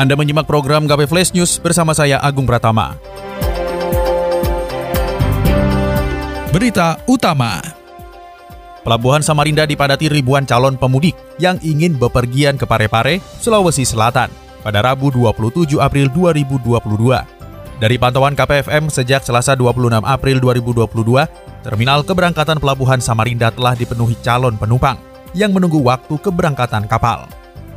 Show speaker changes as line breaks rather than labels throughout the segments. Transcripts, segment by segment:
Anda menyimak program KP Flash News bersama saya Agung Pratama. Berita utama. Pelabuhan Samarinda dipadati ribuan calon pemudik yang ingin bepergian ke Parepare, Sulawesi Selatan pada Rabu 27 April 2022. Dari pantauan KPFM sejak Selasa 26 April 2022, terminal keberangkatan Pelabuhan Samarinda telah dipenuhi calon penumpang yang menunggu waktu keberangkatan kapal.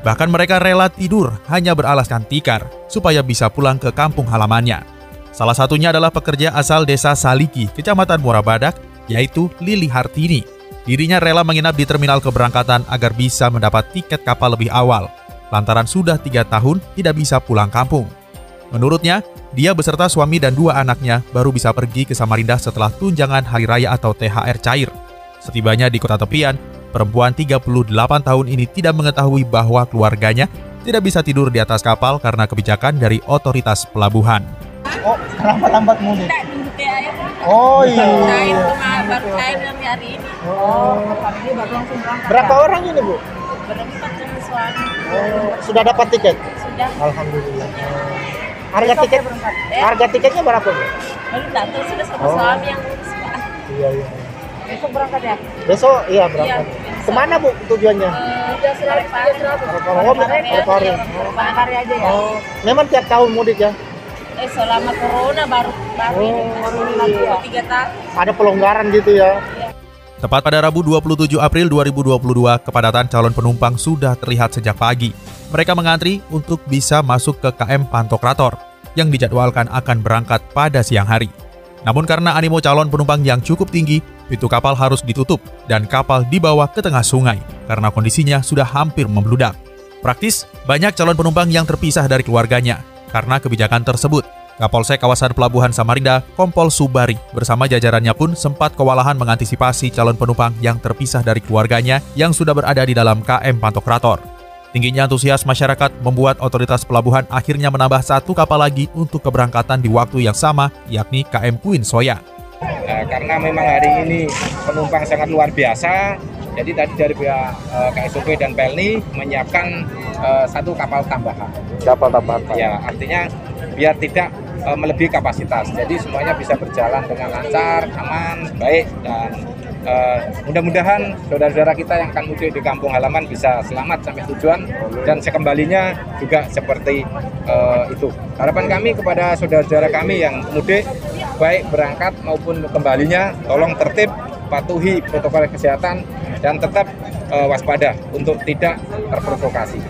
Bahkan mereka rela tidur hanya beralaskan tikar supaya bisa pulang ke kampung halamannya. Salah satunya adalah pekerja asal desa Saliki, kecamatan Murabadak, yaitu Lili Hartini. Dirinya rela menginap di terminal keberangkatan agar bisa mendapat tiket kapal lebih awal, lantaran sudah tiga tahun tidak bisa pulang kampung. Menurutnya, dia beserta suami dan dua anaknya baru bisa pergi ke Samarinda setelah tunjangan hari raya atau THR cair. Setibanya di kota tepian, Perempuan 38 tahun ini tidak mengetahui bahwa keluarganya tidak bisa tidur di atas kapal karena kebijakan dari otoritas pelabuhan.
Oh, kenapa lambat mudik? Oh iya.
Cair cuma baru cair dari hari ini.
Oh,
hari ini baru langsung berangkat.
berapa orang ini bu?
Berempat sama suami.
Oh, sudah dapat tiket?
Sudah.
Alhamdulillah. Harga
Besok
tiket?
Eh?
Harga tiketnya berapa bu?
Baru tak tahu sudah sama
Oh.
suami yang urus Pak.
Iya iya.
Besok berangkat ya?
Besok iya berangkat.
Iya. Ke
mana bu tujuannya?
Seratus, sudah seratus.
Oh, Parepare.
Parepare aja ya.
Oh, memang tiap tahun mudik ya?
Eh selama corona baru baru ini
Oh,
baru
iya.
tiga tahun.
Ada pelonggaran gitu ya?
Tepat pada Rabu 27 April 2022, kepadatan calon penumpang sudah terlihat sejak pagi. Mereka mengantri untuk bisa masuk ke KM Pantokrator yang dijadwalkan akan berangkat pada siang hari. Namun karena animo calon penumpang yang cukup tinggi, pintu kapal harus ditutup dan kapal dibawa ke tengah sungai karena kondisinya sudah hampir membludak. Praktis, banyak calon penumpang yang terpisah dari keluarganya. Karena kebijakan tersebut, Kapolsek kawasan Pelabuhan Samarinda, Kompol Subari, bersama jajarannya pun sempat kewalahan mengantisipasi calon penumpang yang terpisah dari keluarganya yang sudah berada di dalam KM Pantokrator. Tingginya antusias masyarakat membuat otoritas pelabuhan akhirnya menambah satu kapal lagi untuk keberangkatan di waktu yang sama, yakni KM Queen Soya.
Eh, karena memang hari ini penumpang sangat luar biasa, jadi tadi dari pihak eh, KSOP dan Pelni menyiapkan eh, satu kapal tambahan.
Kapal tambahan.
Ya, artinya biar tidak eh, melebihi kapasitas. Jadi semuanya bisa berjalan dengan lancar, aman, baik dan eh, mudah-mudahan saudara-saudara kita yang akan mudik di kampung halaman bisa selamat sampai tujuan dan sekembalinya juga seperti eh, itu. Harapan kami kepada saudara-saudara kami yang mudik baik berangkat maupun kembalinya tolong tertib, patuhi protokol kesehatan dan tetap eh, waspada untuk tidak terprovokasi.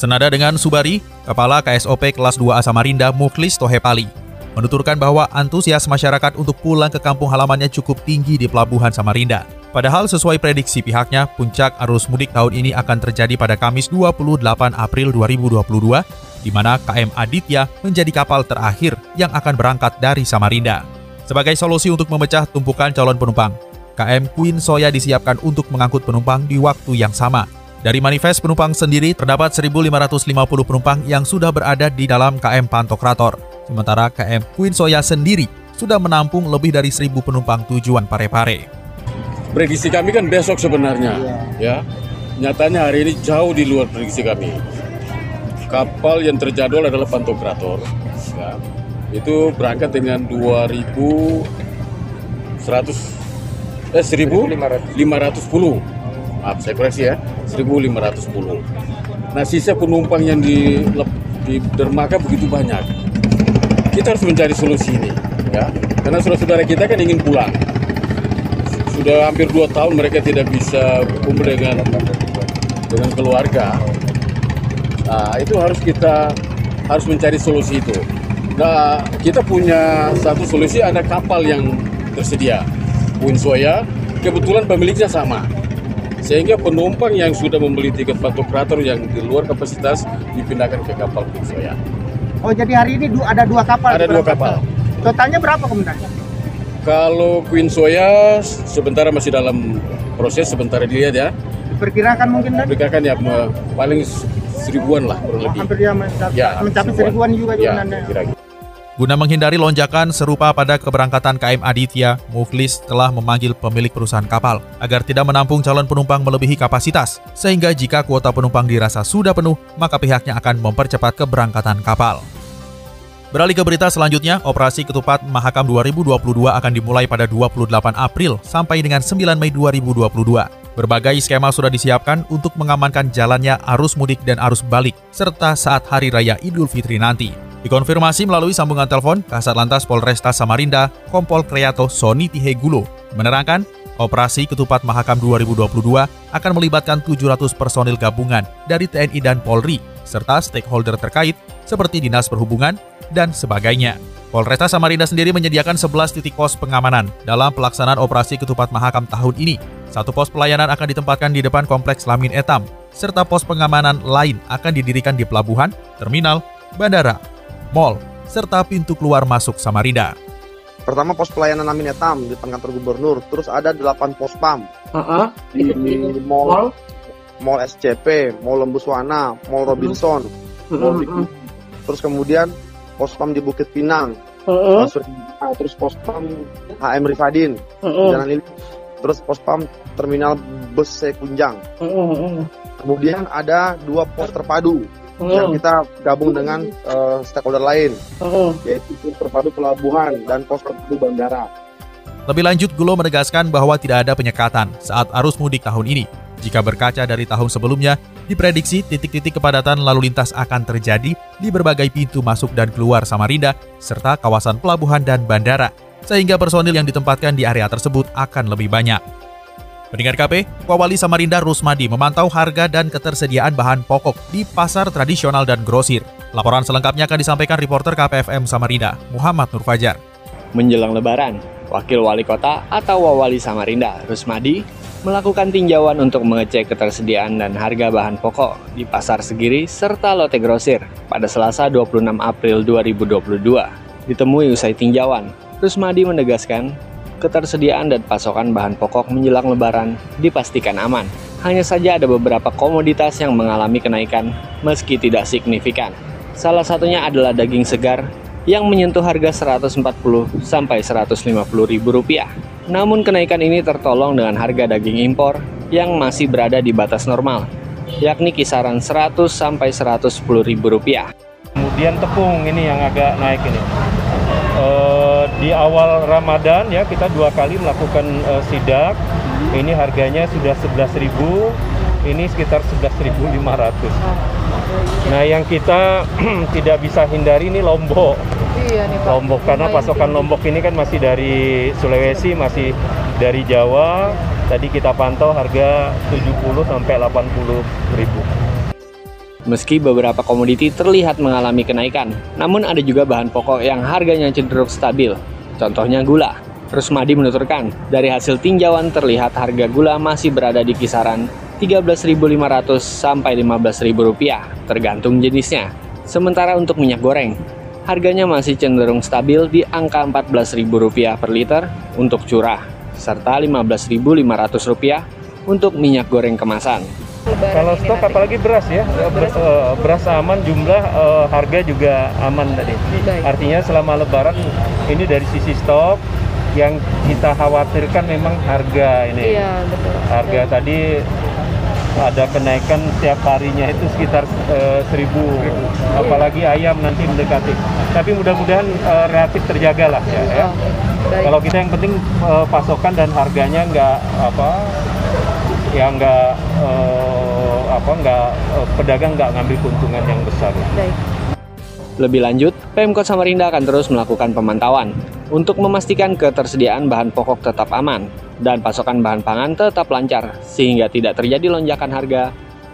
Senada dengan Subari, Kepala KSOP Kelas 2A Samarinda Muklis Tohepali, menuturkan bahwa antusias masyarakat untuk pulang ke kampung halamannya cukup tinggi di Pelabuhan Samarinda. Padahal sesuai prediksi pihaknya, puncak arus mudik tahun ini akan terjadi pada Kamis 28 April 2022, di mana KM Aditya menjadi kapal terakhir yang akan berangkat dari Samarinda. Sebagai solusi untuk memecah tumpukan calon penumpang, KM Queen Soya disiapkan untuk mengangkut penumpang di waktu yang sama. Dari manifest penumpang sendiri, terdapat 1.550 penumpang yang sudah berada di dalam KM Pantokrator. Sementara KM Queen Soya sendiri sudah menampung lebih dari 1.000 penumpang tujuan Parepare.
prediksi kami kan besok sebenarnya ya nyatanya hari ini jauh di luar prediksi kami kapal yang terjadwal adalah pantokrator ya. itu berangkat dengan 2100 eh 1510 maaf saya koreksi ya 1510 nah sisa penumpang yang di, di dermaga begitu banyak. Kita harus mencari solusi ini ya. Karena saudara-saudara kita kan ingin pulang. Sudah hampir dua tahun mereka tidak bisa berkumpul dengan dengan keluarga. Nah, itu harus kita harus mencari solusi itu. Nah, kita punya satu solusi ada kapal yang tersedia. Winsoya, kebetulan pemiliknya sama. Sehingga penumpang yang sudah membeli tiket pantokrator yang di luar kapasitas dipindahkan ke kapal Winsoya.
Oh jadi hari ini ada dua kapal.
Ada dua kapal.
Totalnya berapa komandan?
Kalau Queen Soya sementara masih dalam proses, sementara dilihat ya.
Diperkirakan mungkin dan
Mereka ya paling seribuan lah kurang lebih.
hampir ya mencapai,
Ya,
mencapai seribuan juga
Ya,
ya.
kira-kira.
Guna menghindari lonjakan serupa pada keberangkatan KM Aditya, Muflis telah memanggil pemilik perusahaan kapal agar tidak menampung calon penumpang melebihi kapasitas, sehingga jika kuota penumpang dirasa sudah penuh, maka pihaknya akan mempercepat keberangkatan kapal. Beralih ke berita selanjutnya, operasi ketupat Mahakam 2022 akan dimulai pada 28 April sampai dengan 9 Mei 2022. Berbagai skema sudah disiapkan untuk mengamankan jalannya arus mudik dan arus balik, serta saat Hari Raya Idul Fitri nanti. Dikonfirmasi melalui sambungan telepon, Kasat Lantas Polresta Samarinda, Kompol Kreato Soni Tihegulo, menerangkan Operasi Ketupat Mahakam 2022 akan melibatkan 700 personil gabungan dari TNI dan Polri, serta stakeholder terkait seperti Dinas Perhubungan dan sebagainya. Polresta Samarinda sendiri menyediakan 11 titik pos pengamanan dalam pelaksanaan Operasi Ketupat Mahakam tahun ini. Satu pos pelayanan akan ditempatkan di depan Kompleks Lamin Etam, serta pos pengamanan lain akan didirikan di pelabuhan, terminal, bandara, mal, serta pintu keluar masuk Samarinda.
Pertama pos pelayanan Amin Etam di depan kantor gubernur. Terus ada 8 pos PAM di, di mall, mall SCP, Mall Lembuswana, Mall Robinson, Mall Big- Terus kemudian pos PAM di Bukit Pinang, Masuk- ah, terus pos PAM HM Rifadin, Jalan Lili. Terus pos PAM Terminal Bus Sekunjang. Kemudian ada dua pos terpadu yang kita gabung dengan eh, stakeholder lain, yaitu pos terpadu pelabuhan dan pos terpadu bandara.
Lebih lanjut, Gulo menegaskan bahwa tidak ada penyekatan saat arus mudik tahun ini. Jika berkaca dari tahun sebelumnya, diprediksi titik-titik kepadatan lalu lintas akan terjadi di berbagai pintu masuk dan keluar Samarinda, serta kawasan pelabuhan dan bandara, sehingga personil yang ditempatkan di area tersebut akan lebih banyak. Pendengar KP, Wawali Samarinda Rusmadi memantau harga dan ketersediaan bahan pokok di pasar tradisional dan grosir. Laporan selengkapnya akan disampaikan reporter KPFM Samarinda, Muhammad Nur Fajar.
Menjelang Lebaran, Wakil Wali Kota atau Wawali Samarinda, Rusmadi, melakukan tinjauan untuk mengecek ketersediaan dan harga bahan pokok di Pasar Segiri serta Lote Grosir pada Selasa 26 April 2022. Ditemui usai tinjauan, Rusmadi menegaskan ketersediaan dan pasokan bahan pokok menjelang Lebaran dipastikan aman. Hanya saja ada beberapa komoditas yang mengalami kenaikan meski tidak signifikan. Salah satunya adalah daging segar yang menyentuh harga 140 sampai 150 ribu rupiah. Namun kenaikan ini tertolong dengan harga daging impor yang masih berada di batas normal, yakni kisaran 100 sampai 110 ribu rupiah.
Kemudian tepung ini yang agak naik ini. Eh, di awal Ramadan ya kita dua kali melakukan eh, sidak. Ini harganya sudah 11.000, ini sekitar 11.500. Nah, yang kita tidak bisa hindari ini lombok.
Iya nih Pak.
Lombok karena pasokan lombok ini kan masih dari Sulawesi, masih dari Jawa. Tadi kita pantau harga 70 sampai 80 ribu.
Meski beberapa komoditi terlihat mengalami kenaikan, namun ada juga bahan pokok yang harganya cenderung stabil. Contohnya gula. Rusmadi menuturkan, dari hasil tinjauan terlihat harga gula masih berada di kisaran 13.500 sampai 15.000 rupiah, tergantung jenisnya. Sementara untuk minyak goreng, harganya masih cenderung stabil di angka 14.000 rupiah per liter untuk curah, serta 15.500 rupiah untuk minyak goreng kemasan.
Kalau stok apalagi beras ya, beras, eh, beras aman, jumlah eh, harga juga aman tadi. Artinya selama Lebaran ini dari sisi stok yang kita khawatirkan memang harga ini.
Iya betul.
Harga tadi ada kenaikan setiap harinya itu sekitar eh, seribu, apalagi ayam nanti mendekati. Tapi mudah-mudahan eh, relatif terjaga lah ya. ya.
Oh.
Kalau kita yang penting eh, pasokan dan harganya nggak apa ya nggak eh, apa nggak eh, pedagang nggak ngambil keuntungan yang besar.
Baik.
Lebih lanjut, Pemkot Samarinda akan terus melakukan pemantauan untuk memastikan ketersediaan bahan pokok tetap aman dan pasokan bahan pangan tetap lancar sehingga tidak terjadi lonjakan harga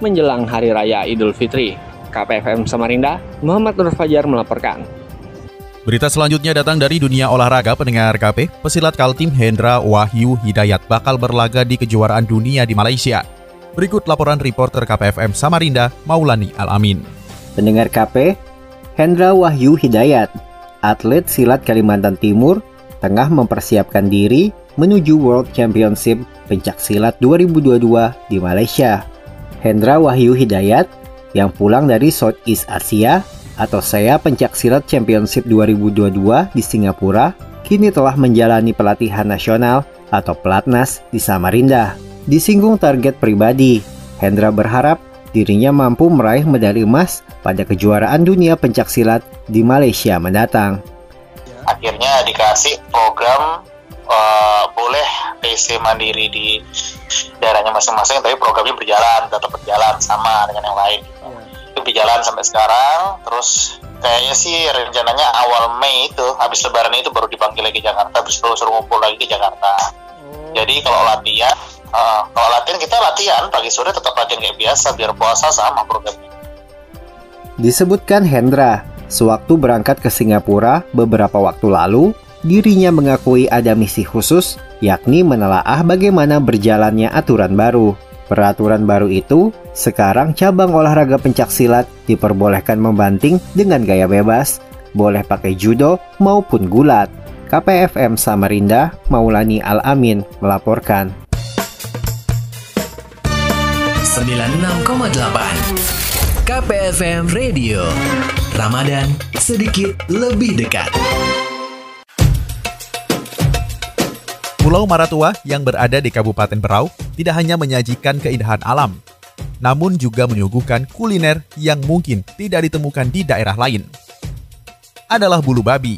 menjelang Hari Raya Idul Fitri. KPFM Samarinda, Muhammad Nur Fajar melaporkan.
Berita selanjutnya datang dari dunia olahraga pendengar KP. Pesilat Kaltim Hendra Wahyu Hidayat bakal berlaga di kejuaraan dunia di Malaysia. Berikut laporan reporter KPFM Samarinda, Maulani Alamin.
Pendengar KP, Hendra Wahyu Hidayat, atlet silat Kalimantan Timur, tengah mempersiapkan diri menuju World Championship Pencak Silat 2022 di Malaysia. Hendra Wahyu Hidayat yang pulang dari Southeast Asia atau saya Pencak Silat Championship 2022 di Singapura kini telah menjalani pelatihan nasional atau pelatnas di Samarinda. Disinggung target pribadi, Hendra berharap dirinya mampu meraih medali emas pada kejuaraan dunia pencak silat di Malaysia mendatang.
Akhirnya dikasih program uh, boleh PC mandiri di daerahnya masing-masing, tapi programnya berjalan, tetap berjalan sama dengan yang lain. Itu berjalan sampai sekarang, terus kayaknya sih rencananya awal Mei itu, habis lebaran itu baru dipanggil lagi ke Jakarta, terus suruh ngumpul lagi ke Jakarta. Jadi kalau latihan, uh, kalau latihan kita latihan pagi sore tetap latihan kayak biasa, biar puasa sama programnya.
Disebutkan Hendra, sewaktu berangkat ke Singapura beberapa waktu lalu, dirinya mengakui ada misi khusus, yakni menelaah bagaimana berjalannya aturan baru. Peraturan baru itu, sekarang cabang olahraga pencak silat diperbolehkan membanting dengan gaya bebas, boleh pakai judo maupun gulat. KPFM Samarinda, Maulani Al-Amin melaporkan.
96,8 KPFM Radio Ramadan sedikit lebih dekat.
Pulau Maratua yang berada di Kabupaten Berau tidak hanya menyajikan keindahan alam, namun juga menyuguhkan kuliner yang mungkin tidak ditemukan di daerah lain. Adalah bulu babi.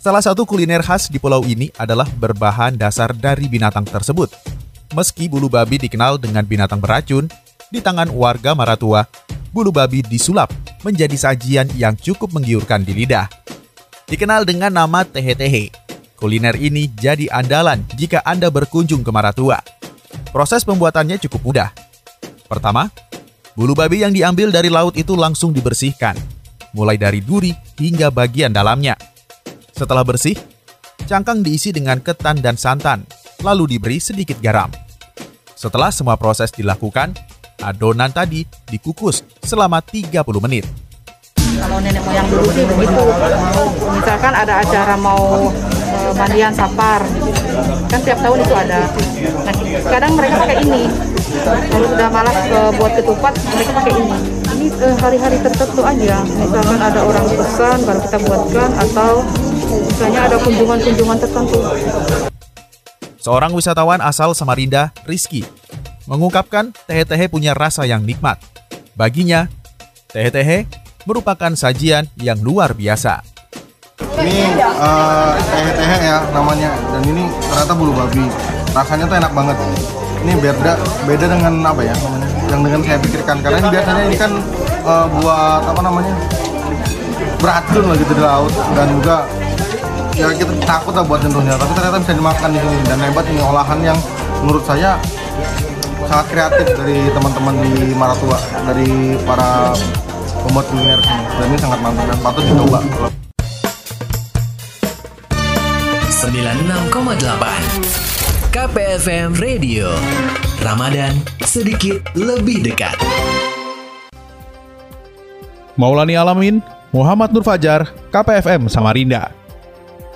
Salah satu kuliner khas di pulau ini adalah berbahan dasar dari binatang tersebut. Meski bulu babi dikenal dengan binatang beracun, di tangan warga Maratua, bulu babi disulap menjadi sajian yang cukup menggiurkan di lidah. Dikenal dengan nama tehe-tehe, Kuliner ini jadi andalan jika Anda berkunjung ke Maratua. Proses pembuatannya cukup mudah. Pertama, bulu babi yang diambil dari laut itu langsung dibersihkan, mulai dari duri hingga bagian dalamnya. Setelah bersih, cangkang diisi dengan ketan dan santan, lalu diberi sedikit garam. Setelah semua proses dilakukan, adonan tadi dikukus selama 30 menit.
Kalau nenek moyang dulu sih begitu. Misalkan ada acara mau uh, mandian sapar, kan tiap tahun itu ada. Nah, kadang mereka pakai ini. Kalau sudah malas buat ketupat, mereka pakai ini. Ini uh, hari-hari tertentu aja. Misalkan ada orang pesan, baru kita buatkan, atau misalnya ada kunjungan-kunjungan tertentu.
Seorang wisatawan asal Samarinda, Rizky, mengungkapkan tehe-tehe punya rasa yang nikmat. Baginya, tehe-tehe merupakan sajian yang luar biasa.
Ini uh, tehe-tehe ya namanya, dan ini ternyata bulu babi. Rasanya tuh enak banget. Ini beda beda dengan apa ya namanya? Yang dengan saya pikirkan karena ini biasanya ini kan uh, buat apa namanya beracun lah gitu di laut dan juga ya kita takut lah buat nyentuhnya tapi ternyata bisa dimakan di sini. Dan hebat ini olahan yang menurut saya sangat kreatif dari teman-teman di Maratua dari para pembuat kuliner sini. Dan ini sangat mantap dan patut dicoba.
96,8 KPFM Radio. Ramadan sedikit lebih dekat.
Maulani Alamin, Muhammad Nur Fajar, KPFM Samarinda.